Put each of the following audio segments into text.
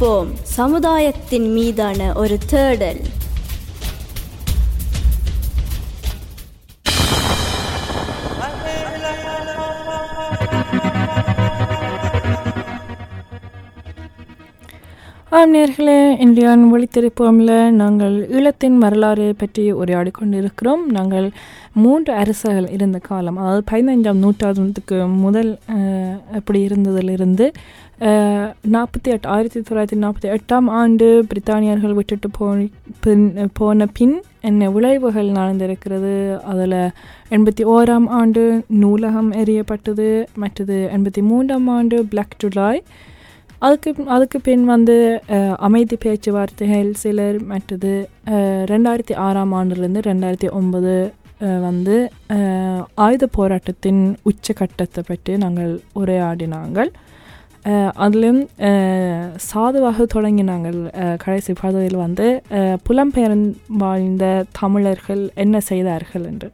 விழித்திருப்போம் சமுதாயத்தின் மீதான ஒரு தேடல். ஆம் நேர்களே இன்றைய ஒளித்திருப்போம்ல நாங்கள் ஈழத்தின் வரலாறு பற்றி உரையாடி கொண்டிருக்கிறோம். நாங்கள் மூன்று அரசர்கள் இருந்த காலம் அதாவது பதினைஞ்சாம் நூற்றாண்டுக்கு முதல் அஹ், அப்படி இருந்ததிலிருந்து Uh, நாற்பத்தி எட்டு ஆயிரத்தி தொள்ளாயிரத்தி நாற்பத்தி எட்டாம் ஆண்டு பிரித்தானியர்கள் விட்டுட்டு போன பின் போன பின் என்ன விளைவுகள் நடந்திருக்கிறது. அதில் எண்பத்தி ஓராம் ஆண்டு நூலகம் எறியப்பட்டது மற்றது எண்பத்தி மூன்றாம் ஆண்டு பிளாக் ஜூலாய் அதுக்கு அதுக்கு பின் வந்து uh, அமைதி பேச்சுவார்த்தைகள் சிலர் மற்றது uh, ரெண்டாயிரத்தி ஆறாம் ஆண்டுலேருந்து ரெண்டாயிரத்தி ஒன்பது வந்து ஆயுத போராட்டத்தின் உச்சகட்டத்தை பற்றி நாங்கள் உரையாடினாங்கள். அஹ், அதிலும் அஹ், சாதுவாக தொடங்கினாங்கள் அஹ், கடைசி பகுதியில் வந்து அஹ், புலம்பெயர் வாழ்ந்த தமிழர்கள் என்ன செய்தார்கள் என்று.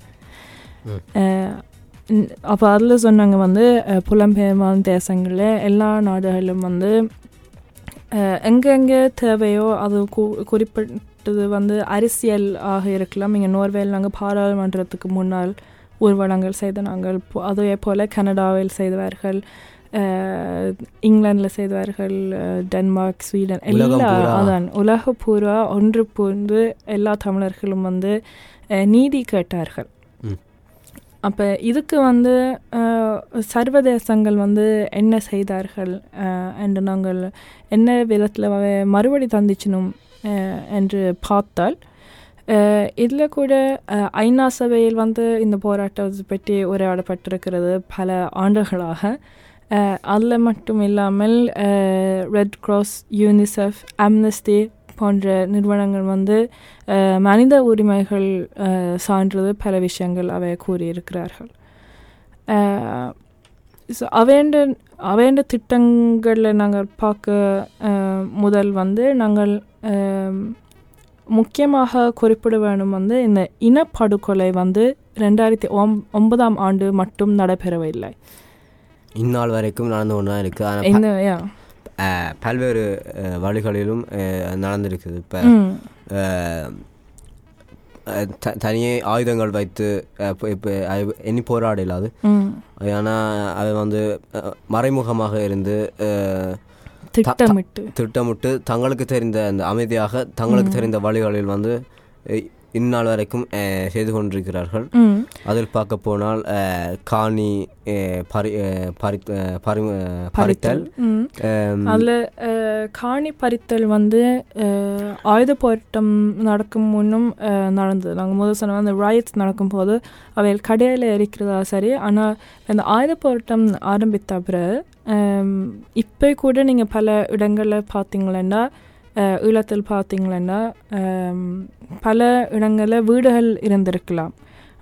அப்போ அதில் சொன்னாங்க வந்து புலம்பெயர்மான தேசங்களில் எல்லா நாடுகளிலும் வந்து எங்கெங்கே தேவையோ அது கு குறிப்பிட்டது வந்து அரசியல் ஆக இருக்கலாம். இங்கே நோர்வேல் நாங்கள் பாராளுமன்றத்துக்கு முன்னால் ஊர்வலங்கள் செய்த நாங்கள் அதே போல் கனடாவில் செய்தவர்கள் இங்கிலாந்தில் செய்தவர்கள் அஹ், டென்மார்க் ஸ்வீடன் எல்லா. அதான் உலக பூரா ஒன்று புரிந்து எல்லா தமிழர்களும் வந்து நீதி கேட்டார்கள். அப்போ இதுக்கு வந்து சர்வதேசங்கள் வந்து என்ன செய்தார்கள் என்று நாங்கள் என்ன விதத்தில் மறுபடி தந்திச்சினும் என்று பார்த்தால் இதில் கூட ஐநா சபையில் வந்து இந்த போராட்டத்தை பற்றி உரையாடப்பட்டிருக்கிறது பல ஆண்டுகளாக Eh, அதில் மட்டும் இல்லாமல் ரெட் கிராஸ் யூனிசெஃப் அம்னஸ்டி போன்ற நிறுவனங்கள் வந்து eh, மனித உரிமைகள் eh, சான்றது பல விஷயங்கள் அவை கூறியிருக்கிறார்கள். ஸோ அவேண்ட அவேண்ட திட்டங்களில் நாங்கள் பார்க்க முதல் வந்து நாங்கள் முக்கியமாக குறிப்பிட வேண்டும் வந்து இந்த இனப்படுகொலை வந்து ரெண்டாயிரத்தி ஒம் ஒன்பதாம் ஆண்டு மட்டும் நடைபெறவில்லை. இந்நாள் வரைக்கும் நடந்து கொண்டு தான் இருக்குது ஆனால் பல்வேறு வழிகளிலும் நடந்திருக்குது இப்போ. தனியே ஆயுதங்கள் வைத்து இப்போ எண்ணி போராடல அது ம். ஆனால் அது வந்து மறைமுகமாக இருந்து திட்டமிட்டு. திட்டமிட்டு தங்களுக்கு தெரிந்த அந்த அமைதியாக தங்களுக்கு தெரிந்த வழிகளில் வந்து இந்நாள் வரைக்கும் செய்து கொண்டிருக்கிறார்கள். அதில் பார்க்க போனால் காணி பறி பறித்தல். அதில் காணி பறித்தல் வந்து ஆயுத போராட்டம் நடக்கும் முன்னும் நடந்தது. நாங்கள் முதல் சொன்ன அந்த ராயட்ஸ் நடக்கும்போது அவைகள் கடையில் இருக்கிறதா சரி ஆனால் அந்த ஆயுத போராட்டம் ஆரம்பித்த பிறகு இப்போ கூட நீங்கள் பல இடங்களில் பார்த்தீங்களேன்னா ஈழத்தில் பார்த்தீங்களேன்னா பல இடங்களில் வீடுகள் இருந்திருக்கலாம்.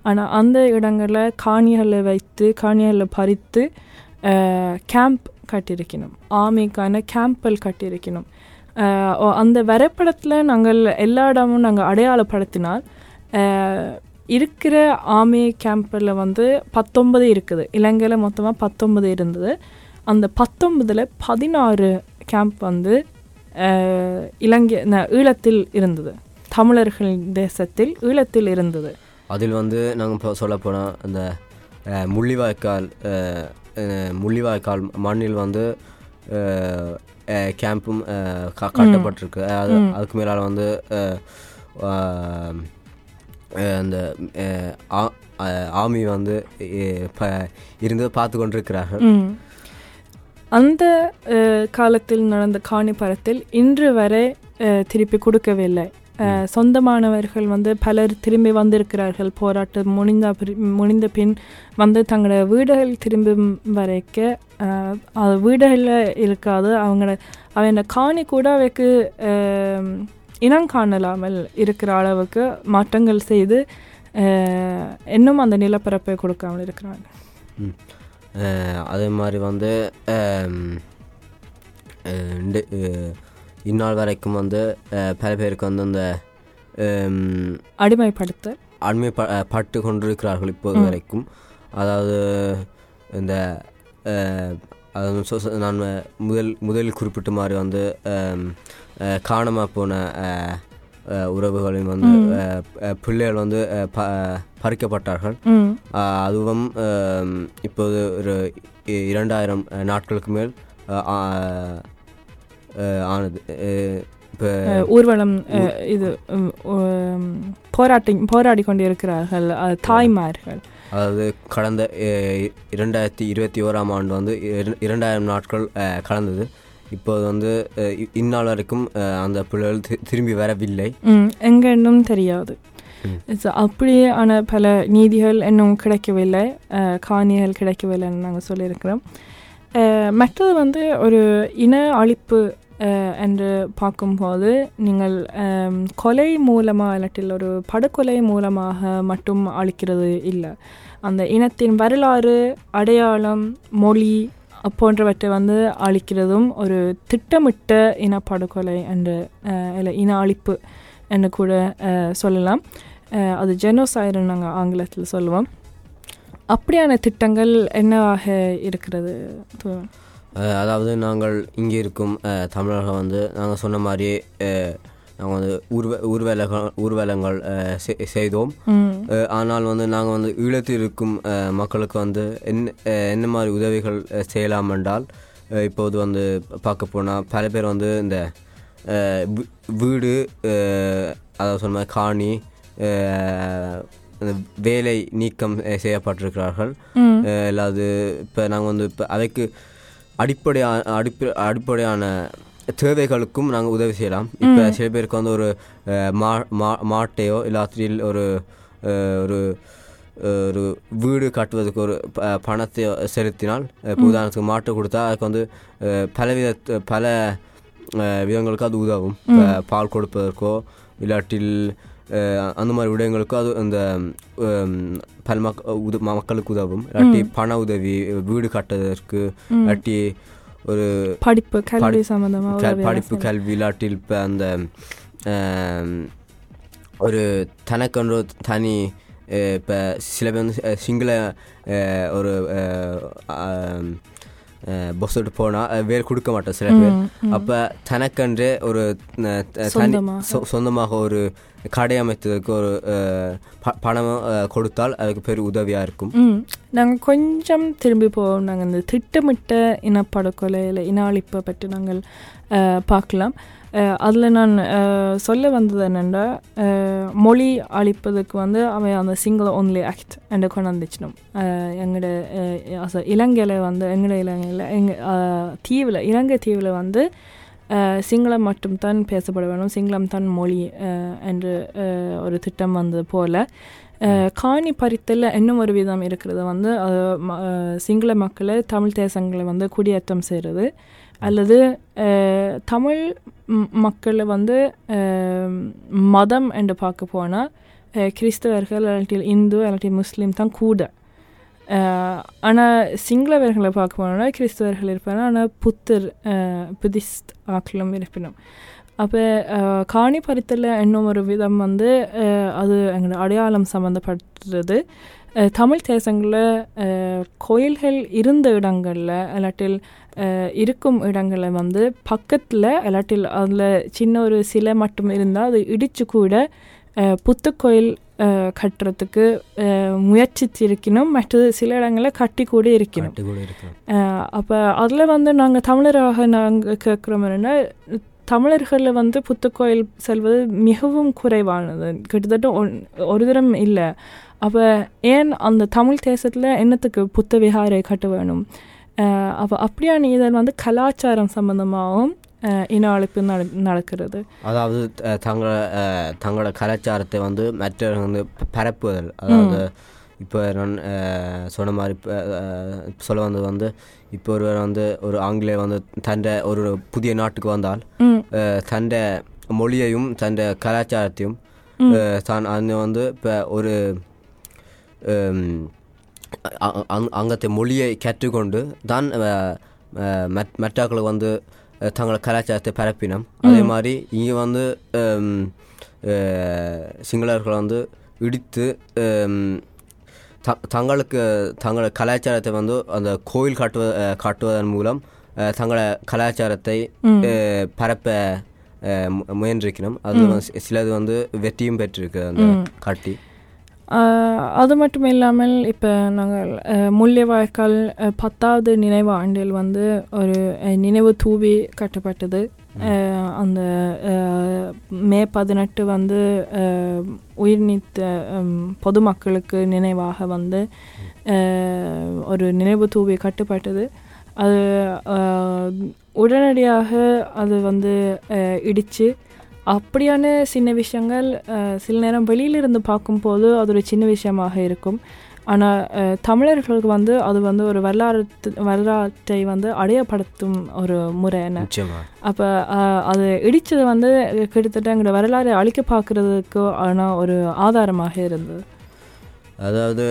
ஆனால் அந்த இடங்களில் காணிகளை வைத்து காணிகளை பறித்து கேம்ப் கட்டியிருக்கணும். ஆமைக்கான கேம்பல் கட்டியிருக்கணும். அந்த வரைபடத்தில் நாங்கள் எல்லா இடமும் நாங்கள் அடையாளப்படுத்தினால் இருக்கிற ஆமி கேம்பில் வந்து பத்தொன்பது இருக்குது. இலங்கையில் மொத்தமாக பத்தொன்பது இருந்தது. அந்த பத்தொன்பதில் பதினாறு கேம்ப் வந்து இலங்கை ஈழத்தில் இருந்தது. தமிழர்கள் தேசத்தில் ஈழத்தில் இருந்தது. அதில் வந்து நாங்கள் இப்போ சொல்லப்போனால் அந்த முள்ளிவாய்க்கால் முள்ளிவாய்க்கால் மண்ணில் வந்து கேம்பும் கட்டப்பட்டிருக்கு. அது அதுக்கு மேலால் வந்து அந்த ஆமி வந்து இருந்து பார்த்து கொண்டிருக்கிறார்கள். அந்த காலத்தில் நடந்த காணிப்பரத்தில் இன்று வரை திருப்பி கொடுக்கவில்லை. சொந்தமானவர்கள் வந்து பலர் திரும்பி வந்திருக்கிறார்கள். போராட்டம் முடிந்த முடிந்த பின் வந்து தங்களோட வீடுகள் திரும்பும் வரைக்க அது வீடுகளில் இருக்காது. அவங்களோட அவன் காணி கூட அவைக்கு இனம் காணலாமல் இருக்கிற அளவுக்கு மாற்றங்கள் செய்து இன்னும் அந்த நிலப்பரப்பை கொடுக்காமல் இருக்கிறாங்க. அதே மாதிரி வந்து இந்த- இந்நாள் வரைக்கும் வந்து பல பேருக்கு வந்து அந்த அம், அடிமைப்படுத்தல் அண்மை ப அஹ், பட்டு கொண்டிருக்கிறார்கள் இப்போது. வரைக்கும் அதாவது இந்த அதாவது நான் முதல் முதலில் குறிப்பிட்ட மாதிரி வந்து காணாமல் போன உறவுகளையும் வந்து பிள்ளைகள் வந்து பறிக்கப்பட்டார்கள். அதுவும் இப்போது ஒரு இரண்டாயிரம் நாட்களுக்கு மேல் ஆனது ஊர்வலம் இது போராட்டி போராடி கொண்டிருக்கிறார்கள் தாய்மார்கள். அதாவது கடந்த இரண்டாயிரத்தி இருபத்தி ஓராம் ஆண்டு வந்து இர- இரண்டாயிரம் நாட்கள் அஹ், கடந்தது இப்போது வந்து இந்நாள் வரைக்கும் அந்த பிள்ளைகள் திரும்பி வரவில்லை. ம், எங்க இன்னும் தெரியாது. ம். So, அப்படியான பல நீதிகள் இன்னும் கிடைக்கவில்லை. காணிகள் கிடைக்கவில்லைன்னு நாங்கள் சொல்லியிருக்கிறோம். மற்றது வந்து ஒரு இன அழிப்பு என்று பார்க்கும்போது நீங்கள் கொலை மூலமாக இல்லாட்டில் ஒரு படுகொலை மூலமாக மட்டும் அழிக்கிறது இல்லை. அந்த இனத்தின் வரலாறு அடையாளம் மொழி போன்றவற்றை வந்து அழிக்கிறதும் ஒரு திட்டமிட்ட இனப்படுகொலை என்று இல்லை இன அழிப்பு என்று கூட சொல்லலாம். அது ஜெனோசைடுன்னு நாங்கள் ஆங்கிலத்தில் சொல்லுவோம். அப்படியான திட்டங்கள் என்னவாக இருக்கிறது? அதாவது நாங்கள் இங்கே இருக்கும் தமிழகம் வந்து நாங்கள் சொன்ன மாதிரியே நாங்கள் வந்து ஊர்வ ஊர்வலங்கள் ஊர்வலங்கள் செய்தோம். ஆனால் வந்து நாங்கள் வந்து ஈழத்தில் இருக்கும் மக்களுக்கு வந்து என்ன என்ன மாதிரி உதவிகள் செய்யலாம் என்றால் இப்போது வந்து பார்க்க போனால் பல பேர் வந்து இந்த வீடு அதாவது சொன்ன காணி வேலை நீக்கம் செய்யப்பட்டிருக்கிறார்கள். இல்லாது இப்போ நாங்கள் வந்து இப்போ அவைக்கு அடிப்படையான அடிப்ப அடிப்படையான தேவைகளுக்கும் நாங்கள் உதவி செய்யலாம். இப்போ சில பேருக்கு வந்து ஒரு மா மா- மாட்டையோ இல்லாட்டில் ஒரு ஒரு ஒரு வீடு கட்டுவதற்கு ஒரு பணத்தை செலுத்தினால் இப்போ உதாரணத்துக்கு மாட்டை கொடுத்தா அதுக்கு வந்து பலவித பல விதங்களுக்கு அது உதவும். பால் கொடுப்பதற்கோ இல்லாட்டில் அந்த மாதிரி விடயங்களுக்கோ அது அந்த ஹம், பல மக் உத மக்களுக்கு உதவும். இல்லாட்டி பண உதவி வீடு கட்டுவதற்கு இல்லாட்டி ஒரு படிப்பு கல்வி படி- சம்பந்தமாக க- உதவி படிப்பு கல்வி இல்லாட்டில் இப்போ அந்த ஒரு தனக்கென்று தனி இப்போ சில பேர் வந்து சிங்கள ஒரு பஸ்ஸோட்டு போனால் வேறு கொடுக்க மாட்டோம் சில பேர். அப்போ தனக்கென்றே ஒரு தனி சொந்தமாக ஒரு கடை அமைத்ததுக்கு ஒரு ப- பணம் கொடுத்தால் அதுக்கு பெரிய உதவியாக இருக்கும் நாங்கள் கொஞ்சம் திரும்பி போவோம். நாங்கள் இந்த திட்டமிட்ட இனப்படுகொலை இல்லை இன அழிப்பை பற்றி நாங்கள் பார்க்கலாம். அதில் நான் சொல்ல வந்தது என்னென்னா மொழி அழிப்பதுக்கு வந்து அவன் அந்த சிங்கள ஒன்லி ஆக்ட் என்று கொண்டு வந்துச்சினோம் எங்களோட இலங்கையில் வந்து எங்களோட இலங்கையில் எங்கள் தீவில் இலங்கை தீவில் வந்து சிங்களம் மட்டும்தான் பேசப்பட வேணும். சிங்களம் தான் மொழி என்று ஒரு திட்டம் வந்தது போல். காணி பறித்தலில் இன்னும் ஒரு விதம் இருக்கிறது. வந்து சிங்கள மக்களை தமிழ் தேசங்களை வந்து குடியேற்றம் செய்கிறது. அல்லது தமிழ் மக்களை வந்து மதம் என்று பார்க்க போனால் கிறிஸ்தவர்கள் இல்லாட்டி இந்து இல்லாட்டி முஸ்லீம் தான் கூட. ஆனால் சிங்களவர்களை பார்க்க போனோம்னா கிறிஸ்தவர்கள் இருப்பாங்க ஆனால் புத்தர் புத்திஸ்ட் ஆக்களும் இருப்பினும். அப்போ காணி பறித்தல இன்னும் ஒரு விதம் வந்து அது எங்களோட அடையாளம் சம்மந்தப்பட்டது தமிழ் தேசங்களில் கோயில்கள் இருந்த இடங்களில் இல்லாட்டில் இருக்கும் இடங்களில் வந்து பக்கத்தில் இல்லாட்டில் அதில் சின்ன ஒரு சிலை மட்டும் இருந்தால் அது இடித்து கூட புத்து புத்த கோயில் கட்டுறதுக்கு முயற்சித்திருக்கணும். மற்றது சில இடங்களில் கட்டி கூட இருக்கணும். அப்போ அதில் வந்து நாங்கள் தமிழராக நாங்கள் கேட்குறோம் என்னென்னா தமிழர்களில் வந்து புத்துக்கோயில் செல்வது மிகவும் குறைவானது. கிட்டத்தட்ட ஒன்- ஒரு தரம் இல்லை. அப்போ ஏன் அந்த தமிழ் தேசத்தில் என்னத்துக்கு புத்த விகாரை கட்ட வேணும்? அப்போ அப்படியான இதன் வந்து கலாச்சாரம் சம்பந்தமாகவும் அஹ், இன அழிப்பு நட நடக்கிறது அதாவது தங்கள தங்களோட கலாச்சாரத்தை வந்து மற்றவர்கள் வந்து பரப்புதல் அதாவது இப்போ நான் சொன்ன மாதிரி சொல்ல வந்தது வந்து இப்போ ஒருவர் வந்து ஒரு ஆங்கிலேயர் வந்து தன்னை ஒரு புதிய நாட்டுக்கு வந்தால் தன்னை மொழியையும் தன்னை கலாச்சாரத்தையும் தான் அது வந்து இப்போ ஒரு ஹம், அ- அ- அங்கത്തെ மொழியை கற்றுக்கொண்டு தான் அஹ், அஹ், மற்- மற்றவர்களுக்கு வந்து அஹ், தங்களோட கலாச்சாரத்தை பரப்பினோம். அதே மாதிரி இங்கே வந்து சிங்களர்கள் வந்து இடித்து த தங்களுக்கு தங்களோட கலாச்சாரத்தை வந்து அந்த கோயில் காட்டுவ காட்டுவதன் மூலம் தங்களோட கலாச்சாரத்தை பரப்ப முயன்றிருக்கணும் அது சிலது வந்து வெற்றியும் பெற்றிருக்கு அந்த காட்டி. அது மட்டும் இல்லாமல் இப்போ நாங்கள் முள்ளிவாய்க்கால் பத்தாவது நினைவு ஆண்டில் வந்து ஒரு நினைவு தூவி கட்டப்பட்டது. அந்த மே பதினெட்டு வந்து உயிர் நீத்த பொதுமக்களுக்கு நினைவாக வந்து ஒரு நினைவு தூவி கட்டப்பட்டது. அது உடனடியாக அது வந்து இடிச்சு அப்படியான சின்ன விஷயங்கள் அஹ், சில நேரம் வெளியிலிருந்து பார்க்கும்போது அது ஒரு சின்ன விஷயமாக இருக்கும். ஆனால் தமிழர்களுக்கு வந்து அது வந்து ஒரு வரலாறு வரலாற்றை வந்து அடையப்படுத்தும் ஒரு முறை என்ன? அப்போ அது இடித்தது வந்து கிட்டத்தட்ட எங்களோட வரலாறை அழிக்க பார்க்குறதுக்கு ஆனால் ஒரு ஆதாரமாக இருந்தது. அதாவது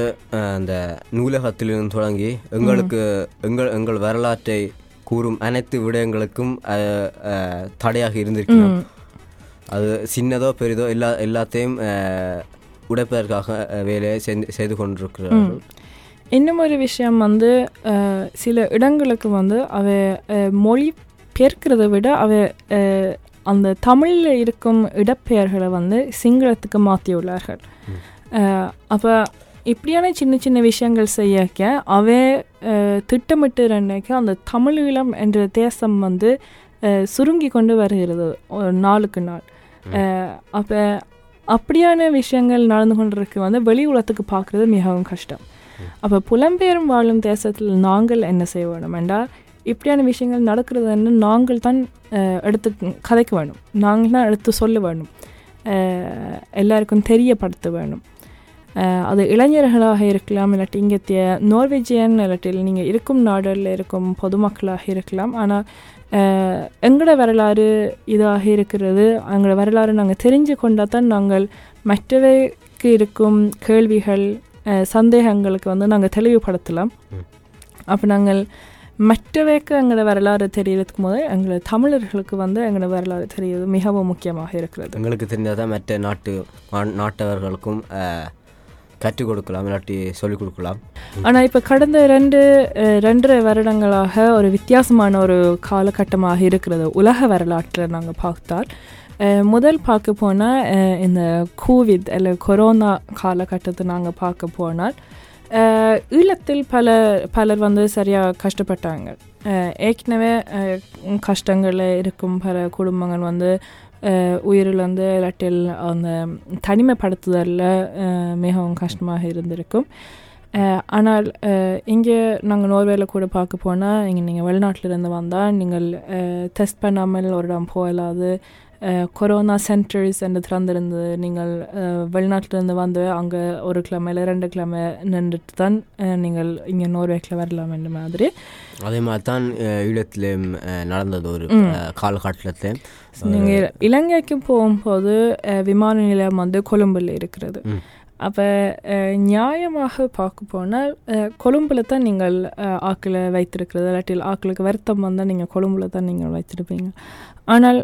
அந்த நூலகத்திலிருந்து தொடங்கி எங்களுக்கு எங்கள் எங்கள் வரலாற்றை கூறும் அனைத்து விடயங்களுக்கும் தடையாக இருந்திருக்கணும். அது சின்னதோ பெரிதோ எல்லா எல்லாத்தையும் உடைப்பதற்காக வேலையை செஞ்சு செய்து கொண்டிருக்கிறார்கள். இன்னும் ஒரு விஷயம் வந்து சில இடங்களுக்கு வந்து அவ மொழி பெயர்க்கிறத விட அவ அந்த தமிழில் இருக்கும் இடப்பெயர்களை வந்து சிங்களத்துக்கு மாற்றியுள்ளார்கள் அப்போ இப்படியான சின்ன சின்ன விஷயங்கள் செய்யக்க அவ திட்டமிட்டு அன்னைக்கு அந்த தமிழீழம் என்ற தேசம் வந்து சுருங்கி கொண்டு வருகிறது ஒரு நாளுக்கு நாள். அப்போ அப்படியான விஷயங்கள் நடந்து கொண்டிருக்கு வந்து வெளி உலகத்துக்கு பார்க்குறது மிகவும் கஷ்டம். அப்போ புலம்பெயரும் வாழும் தேசத்தில் நாங்கள் என்ன செய்ய வேணும் என்றால் இப்படியான விஷயங்கள் நடக்கிறதுன்னு நாங்கள் தான் எடுத்து கதைக்க வேணும் நாங்கள் தான் எடுத்து சொல்ல வேணும் எல்லாருக்கும் தெரியப்படுத்த வேணும் அது இளைஞர்களாக இருக்கலாம் இல்லாட்டி இங்கத்திய நோர்வேஜியன் இல்லாட்டி நீங்கள் இருக்கும் நாடுகளில் இருக்கும் பொதுமக்களாக இருக்கலாம். ஆனால் எங்களோட வரலாறு இதாக இருக்கிறது? எங்களோட வரலாறு நாங்கள் தெரிஞ்சு கொண்டால் தான் நாங்கள் மற்றவைக்கு இருக்கும் கேள்விகள் சந்தேகங்களுக்கு வந்து நாங்கள் தெளிவுபடுத்தலாம். அப்போ நாங்கள் மற்றவைக்கு எங்களோட வரலாறு தெரியறதுக்கு போது எங்களை தமிழர்களுக்கு வந்து எங்களோட வரலாறு தெரியறது மிகவும் முக்கியமாக இருக்கிறது. எங்களுக்கு தெரிஞ்சாதான் மற்ற நாட்டு நாட்டவர்களுக்கும் கற்றுக் கொடுக்கலாம் இல்லாட்டி சொல்லிக் கொடுக்கலாம் ஆனால் இப்போ கடந்த ரெண்டு ரெண்டரை வருடங்களாக ஒரு வித்தியாசமான ஒரு காலகட்டமாக இருக்கிறது. உலக வரலாற்றில் நாங்கள் பார்த்தால் முதல் பார்க்க போனால் இந்த கோவிட் அல்ல கொரோனா காலகட்டத்தை நாங்கள் பார்க்க போனால் ஈழத்தில் பல பலர் வந்து சரியாக கஷ்டப்பட்டாங்க. ஏற்கனவே கஷ்டங்களில் இருக்கும் பல குடும்பங்கள் வந்து அஹ், உயிரிழந்து இல்லாட்டில் அந்த தனிமைப்படுத்துதலில் மிகவும் கஷ்டமாக இருந்திருக்கும். ஆனால் இங்கே நாங்கள் நோர்வேல கூட பார்க்க போனால் இங்கே நீங்கள் வெளிநாட்டிலிருந்து வந்தால் நீங்கள் டெஸ்ட் பண்ணாமல் ஒரு இடம் போகலாது கொரோனா சென்டர்ஸ் என்று திறந்திருந்தது நீங்கள் வெளிநாட்டிலிருந்து வந்து அங்கே ஒரு கிழமையில் ரெண்டு கிழமை நின்றுட்டு தான் நீங்கள் இங்கே நோர்வேக்கில் வரலாம் என்ற மாதிரி. அதே மாதிரி தான் அஹ், நடந்தது ஒரு காலகட்டத்தில். நீங்கள் இலங்கைக்கு போகும்போது விமான நிலையம் வந்து கொழும்பில் இருக்கிறது. அப்போ நியாயமாக பார்க்க போனால் கொழும்புல தான் நீங்கள் ஆக்களை வைத்திருக்கிறது. இல்லாட்டில் ஆக்களுக்கு வருத்தம் வந்தால் நீங்கள் கொழும்புல தான் நீங்கள் வைத்திருப்பீங்க. ஆனால்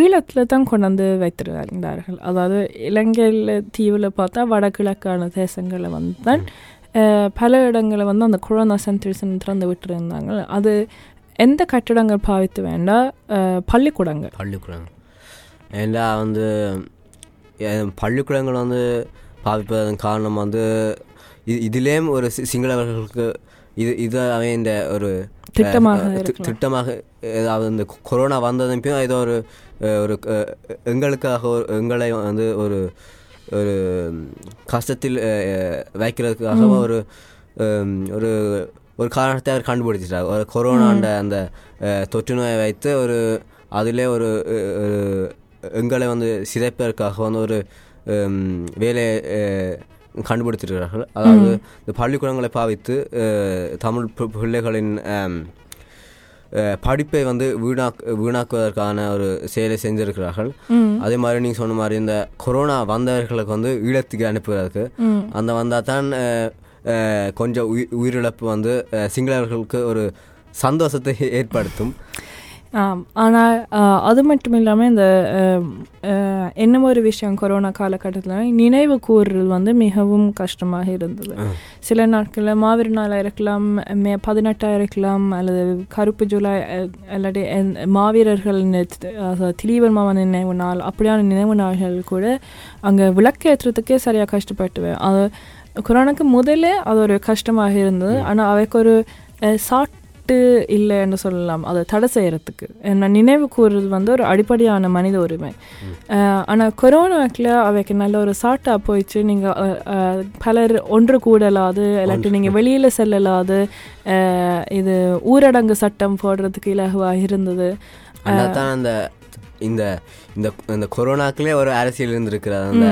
ஈழத்தில் தான் கொண்டாந்து வைத்திருந்தார்கள். அதாவது இலங்கையில் தீவில் பார்த்தா வடகிழக்கான தேசங்களில் வந்து தான் பல இடங்களில் வந்து அந்த கொரோனா சென்டர்ஸ் திறந்து விட்டுருந்தாங்க. அது எந்த கட்டிடங்கள் பாவித்து வேண்டாம் பள்ளிக்கூடங்கள்? பள்ளிக்கூடங்கள். ஏண்டா வந்து பள்ளிக்கூடங்கள் வந்து பாவிப்பதன் காரணம் வந்து இதுலேயும் ஒரு சிங்களவர்களுக்கு இது இது அவன் இந்த ஒரு திட்டமாக. திட்டமாக ஏதாவது இந்த கொரோனா வந்ததும் பின் ஏதோ ஒரு ஒரு எங்களுக்காக ஒரு எங்களை வந்து ஒரு ஒரு கஷ்டத்தில் வைக்கிறதுக்காக ஒரு ஒரு ஒரு காரணத்தை அவர் கண்டுபிடிச்சிட்டார். ஒரு கொரோனாண்ட அந்த தொற்று நோயை வைத்து ஒரு அதிலே ஒரு எங்களை வந்து சிதைப்பதற்காக வந்து ஒரு அஹ், கண்டுபிடித்திருக்கிறார்கள் அதாவது இந்த பள்ளிக்கூடங்களை பாவித்து தமிழ் பிள்ளைகளின் படிப்பை வந்து வீணாக் வீணாக்குவதற்கான ஒரு செயலை செஞ்சிருக்கிறார்கள். அதே மாதிரி நீங்கள் சொன்ன மாதிரி இந்த கொரோனா வந்தவர்களுக்கு வந்து ஈழத்துக்கு அனுப்புவதற்கு அந்த வந்தால் தான் கொஞ்சம் உயி- உயிரிழப்பு வந்து சிங்களவர்களுக்கு ஒரு சந்தோஷத்தை ஏற்படுத்தும். ஆனால் அது மட்டும் இல்லாமல் இந்த என்ன ஒரு விஷயம் கொரோனா காலகட்டத்தில் நினைவு கூறுறது வந்து மிகவும் கஷ்டமாக இருந்தது. சில நாட்களில் மாவீர நாளாக இருக்கலாம் மே பதினெட்டாக இருக்கலாம் அல்லது கருப்பு ஜூலை இல்லாட்டி மாவீரர்கள் அதாவது திலீவர்மாவன் நினைவு நாள் அப்படியான நினைவு நாள்கள் கூட அங்கே விளக்கேற்றுறதுக்கே சரியாக கஷ்டப்பட்டுவேன் அது கொரோனாக்கு முதல்ல அது ஒரு கஷ்டமாக இருந்தது. ஆனால் அவைக்கு ஒரு அஹ், சாட்டு இல்லைன்னு சொல்லலாம். அதை தடை செய்யறதுக்கு. என்ன நினைவு கூறுறது வந்து ஒரு அடிப்படையான மனித உரிமை. ஆனால் கொரோனாக்கில் அவைக்கு நல்ல ஒரு சாட்டாக போயிடுச்சு. நீங்கள் பலர் ஒன்று கூடலாது இல்லாட்டி நீங்கள் வெளியில் செல்லலாது. இது ஊரடங்கு சட்டம் போடுறதுக்கு இலகுவாக இருந்தது. அந்த இந்த இந்த இந்த கொரோனாக்குள்ளே ஒரு அரசியல் இருந்திருக்கிறது அந்த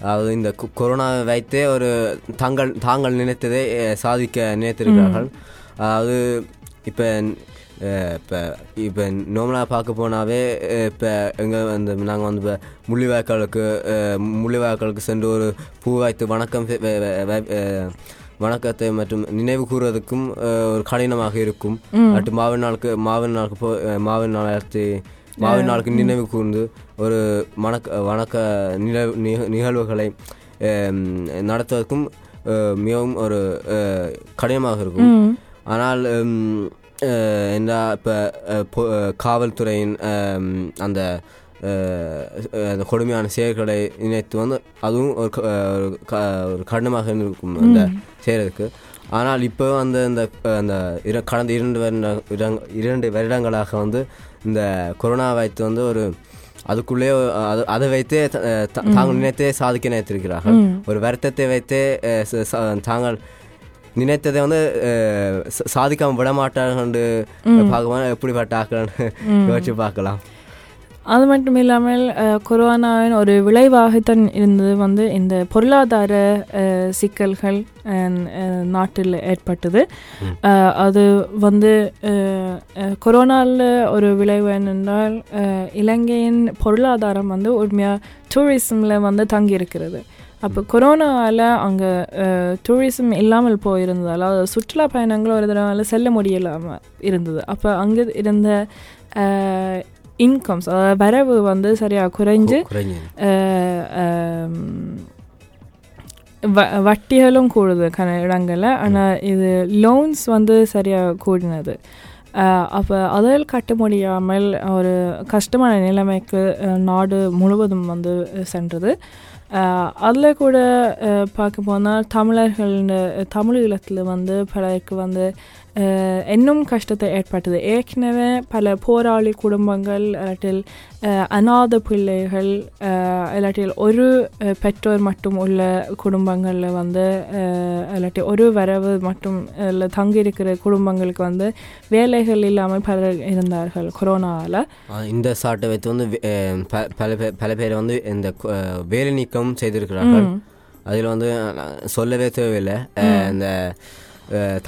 அதாவது இந்த கொரோனாவை வைத்தே ஒரு தாங்கள் தாங்கள் நினைத்ததை சாதிக்க நினைத்திருக்கிறார்கள். அதாவது இப்போ இப்போ இப்போ நார்மலாக பார்க்க போனாவே இப்போ எங்கே வந்து நாங்கள் வந்து இப்போ முள்ளிவாய்க்காலுக்கு முள்ளிவாய்க்காலுக்கு சென்று ஒரு பூ வைத்து வணக்கம் வணக்கத்தை மற்றும் நினைவு கூறுவதற்கும் ஒரு கடினமாக இருக்கும். அடுத்து மாவின் நாளுக்கு மாவின் நாளுக்கு போ மாவின் நாளாயிரத்தி மாவின் நாளுக்கு நினைவு கூர்ந்து ஒரு வணக்க வணக்க நிகழ் நிக- நிகழ்வுகளை நடத்துவதற்கும் மிகவும் ஒரு கடினமாக இருக்கும். ஆனால் என்ன இப்போ காவல்துறையின் அந்த அந்த கொடுமையான செயல்களை நினைத்து வந்து அதுவும் ஒரு ஒரு கடினமாக இருக்கும் அந்த செய்கிறதுக்கு ஆனால் இப்போ அந்த இந்த அந்த கடந்த இரண்டு வருட இரண்டு வருடங்களாக வந்து இந்த கொரோனா வைத்து வந்து ஒரு அதுக்குள்ளே அது அதை வைத்தே தாங்கள் நினைத்தே சாதிக்க நினைத்திருக்கிறார்கள். ஒரு வருத்தத்தை வைத்தே தாங்கள் நினைத்ததை வந்து சாதிக்காம விட மாட்டார்கள் பார்க்கும்போது எப்படிப்பட்ட ஆக்கள்னு யோசிச்சு பார்க்கலாம். அது மட்டும் இல்லாமல் கொரோனாவின் ஒரு விளைவாகத்தான் இருந்தது வந்து இந்த பொருளாதார சிக்கல்கள் நாட்டில் ஏற்பட்டது. அது வந்து கொரோனாவில் ஒரு விளைவு என்னென்றால் இலங்கையின் பொருளாதாரம் வந்து உண்மையாக டூரிசமில் வந்து தங்கியிருக்கிறது. அப்போ கொரோனாவால் அங்கே டூரிசம் இல்லாமல் போயிருந்ததால் அதாவது சுற்றுலா பயணங்கள் ஒரு தடவை செல்ல முடியலாமல் இருந்தது. அப்போ அங்கே இருந்த இன்கம்ஸ் அதாவது வரவு வந்து சரியாக குறைஞ்சு வ- வட்டிகளும் கூடுது கன இடங்களில். ஆனால் இது லோன்ஸ் வந்து சரியாக கூடினது. அப்போ அதில் கட்ட முடியாமல் ஒரு கஷ்டமான நிலைமைக்கு நாடு முழுவதும் வந்து சென்றது. அதில் கூட பார்க்க போனால் தமிழர்கள் தமிழீழத்தில் வந்து பலருக்கு வந்து இன்னும் கஷ்டத்தை ஏற்பட்டது. ஏற்கனவே பல போராளி குடும்பங்கள் இல்லாட்டில் அநாத பிள்ளைகள் இல்லாட்டில் ஒரு பெற்றோர் மட்டும் உள்ள குடும்பங்களில் வந்து இல்லாட்டி ஒரு வரவு மட்டும் இல்லை தங்கியிருக்கிற குடும்பங்களுக்கு வந்து வேலைகள் இல்லாமல் பலர் இருந்தார்கள் கொரோனாவால் இந்த சாட்டை வைத்து வந்து பல பேர் பல பேர் வந்து இந்த வேலை நீக்கம் செய்திருக்கிறார்கள். அதில் வந்து சொல்லவே தேவையில்லை. இந்த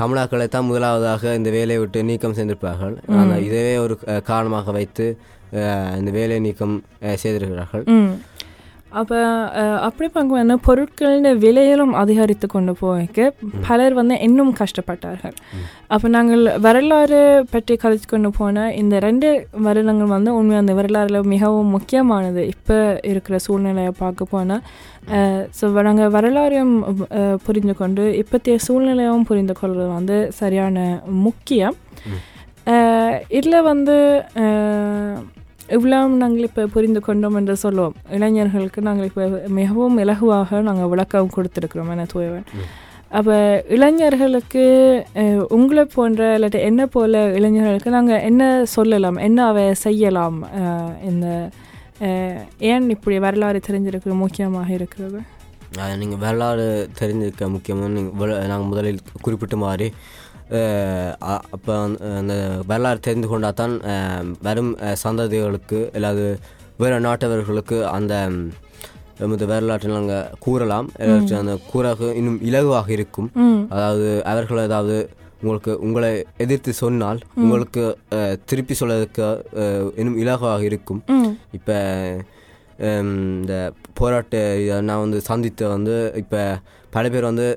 தமிழாக்களை தான் முதலாவதாக இந்த வேலையை விட்டு நீக்கம் செய்திருப்பார்கள். ஆனால் இதுவே ஒரு காரணமாக வைத்து இந்த வேலை நீக்கம் செய்திருக்கிறார்கள். அப்போ அப்படி பார்க்கும்போது பொருட்களின் விலையிலும் அதிகரித்து கொண்டு போய்க்க பலர் வந்து இன்னும் கஷ்டப்பட்டார்கள். அப்போ நாங்கள் வரலாறு பற்றி கழித்து கொண்டு போன இந்த ரெண்டு வருடங்கள் வந்து உண்மை அந்த வரலாறுல மிகவும் முக்கியமானது. இப்போ இருக்கிற சூழ்நிலையை பார்க்க போனால் ஸோ நாங்கள் வரலாறையும் புரிந்து கொண்டு இப்போத்தைய சூழ்நிலையும் புரிந்து கொள்வது வந்து சரியான முக்கியம். இதில் வந்து இவ்வளோ நாங்கள் இப்போ புரிந்து கொண்டோம் என்று சொல்லுவோம் இளைஞர்களுக்கு நாங்கள் இப்போ மிகவும் இலகுவாக நாங்கள் விளக்கம் கொடுத்துருக்குறோம் என தூயவன். அப்போ இளைஞர்களுக்கு உங்களை போன்ற இல்லாட்டி என்ன போல இளைஞர்களுக்கு நாங்கள் என்ன சொல்லலாம் என்ன அவை செய்யலாம் இந்த ஏன் இப்படி வரலாறு தெரிஞ்சிருக்கிறது முக்கியமாக இருக்கிறது? நீங்கள் வரலாறு தெரிஞ்சிருக்க முக்கியமாக நீங்கள் நாங்கள் முதலில் குறிப்பிட்ட மாதிரி அப்போ அந்த வரலாறு தெரிந்து கொண்டால் தான் வரும் சந்ததிகளுக்கு இல்லாது வேறு நாட்டவர்களுக்கு அந்த எமது வரலாற்றை நாங்கள் கூறலாம். அந்த கூறாக இன்னும் இலகுவாக இருக்கும். அதாவது அவர்கள் ஏதாவது உங்களுக்கு உங்களை எதிர்த்து சொன்னால் உங்களுக்கு திருப்பி சொல்வதற்கு இன்னும் இலகுவாக இருக்கும். இப்போ இந்த போராட்ட இதை நான் வந்து சந்தித்த வந்து இப்போ பல பேர் வந்து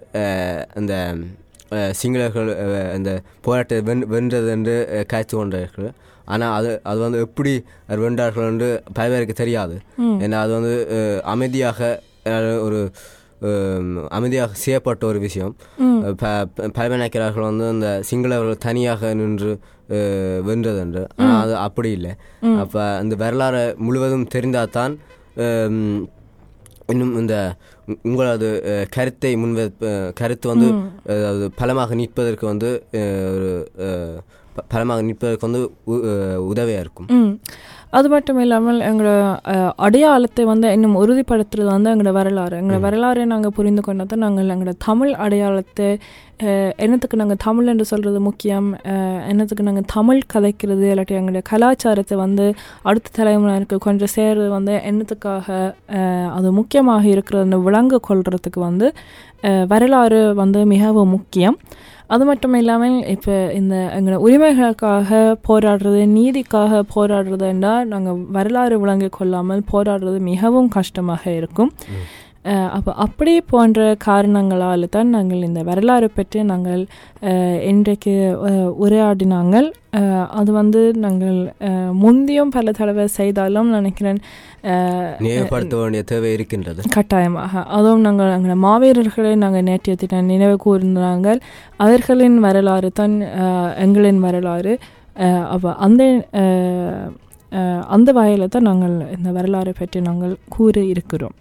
இந்த சிங்களர்கள் அஹ், இந்த போராட்டத்தை வென் வென்றது என்று காய்ச்சி கொண்டார்கள் ஆனால் அது அது வந்து எப்படி வென்றார்கள் என்று பல பேருக்கு தெரியாது ஏன்னா அது வந்து அமைதியாக ஒரு அமைதியாக செய்யப்பட்ட ஒரு விஷயம். பலமைக்கிறார்கள் வந்து அந்த சிங்களவர்கள் தனியாக நின்று வென்றது என்று ஆனால் அது அப்படி இல்லை. அப்போ அந்த வரலாறு முழுவதும் தெரிந்தால்தான் அஹ், இன்னும் இந்த உங்களது கருத்தை முன்வை கருத்து வந்து அதாவது பலமாக நிற்பதற்கு வந்து ஒரு பலமாக நிற்பதற்கு வந்து உதவியாக இருக்கும். அது மட்டும் இல்லாமல் எங்களோட அடையாளத்தை வந்து இன்னும் உறுதிப்படுத்துறது வந்து எங்களோட வரலாறு. எங்களோட வரலாறை நாங்கள் புரிந்து கொண்டதை நாங்கள் எங்களோட தமிழ் அடையாளத்தை என்னத்துக்கு நாங்கள் தமிழ் என்று சொல்கிறது முக்கியம்? என்னத்துக்கு நாங்கள் தமிழ் கதைக்கிறது இல்லாட்டி எங்களுடைய கலாச்சாரத்தை வந்து அடுத்த தலைமுறைக்கு கொஞ்சம் சேர்றது வந்து என்னத்துக்காக அது முக்கியமாக இருக்கிறதுன்னு விளங்க கொள்றதுக்கு வந்து வரலாறு வந்து மிகவும் முக்கியம். அது மட்டும் இல்லாமல் இப்போ இந்த எங்களோட உரிமைகளுக்காக போராடுறது நீதிக்காக போராடுறதுன்னா நாங்கள் வரலாறு விளங்கிக் கொள்ளாமல் போராடுறது மிகவும் கஷ்டமாக இருக்கும். அப்போ அப்படி போன்ற காரணங்களால் தான் நாங்கள் இந்த வரலாறு பற்றி நாங்கள் இன்றைக்கு உரையாடினாங்கள். அது வந்து நாங்கள் முந்தியும் பல தடவை செய்தாலும் நினைக்கிறேன் நினைவுபடுத்த வேண்டிய தேவை இருக்கின்றது. கட்டாயமாக. அதுவும் நாங்கள் எங்கள் மாவீரர்களை நாங்கள் நேற்றைய தினம் நினைவு கூர்ந்தாங்கள் அவர்களின் வரலாறு தான் எங்களின் வரலாறு. அப்போ அந்த அந்த வகையில் தான் நாங்கள் இந்த வரலாறை பற்றி நாங்கள் கூற இருக்கிறோம்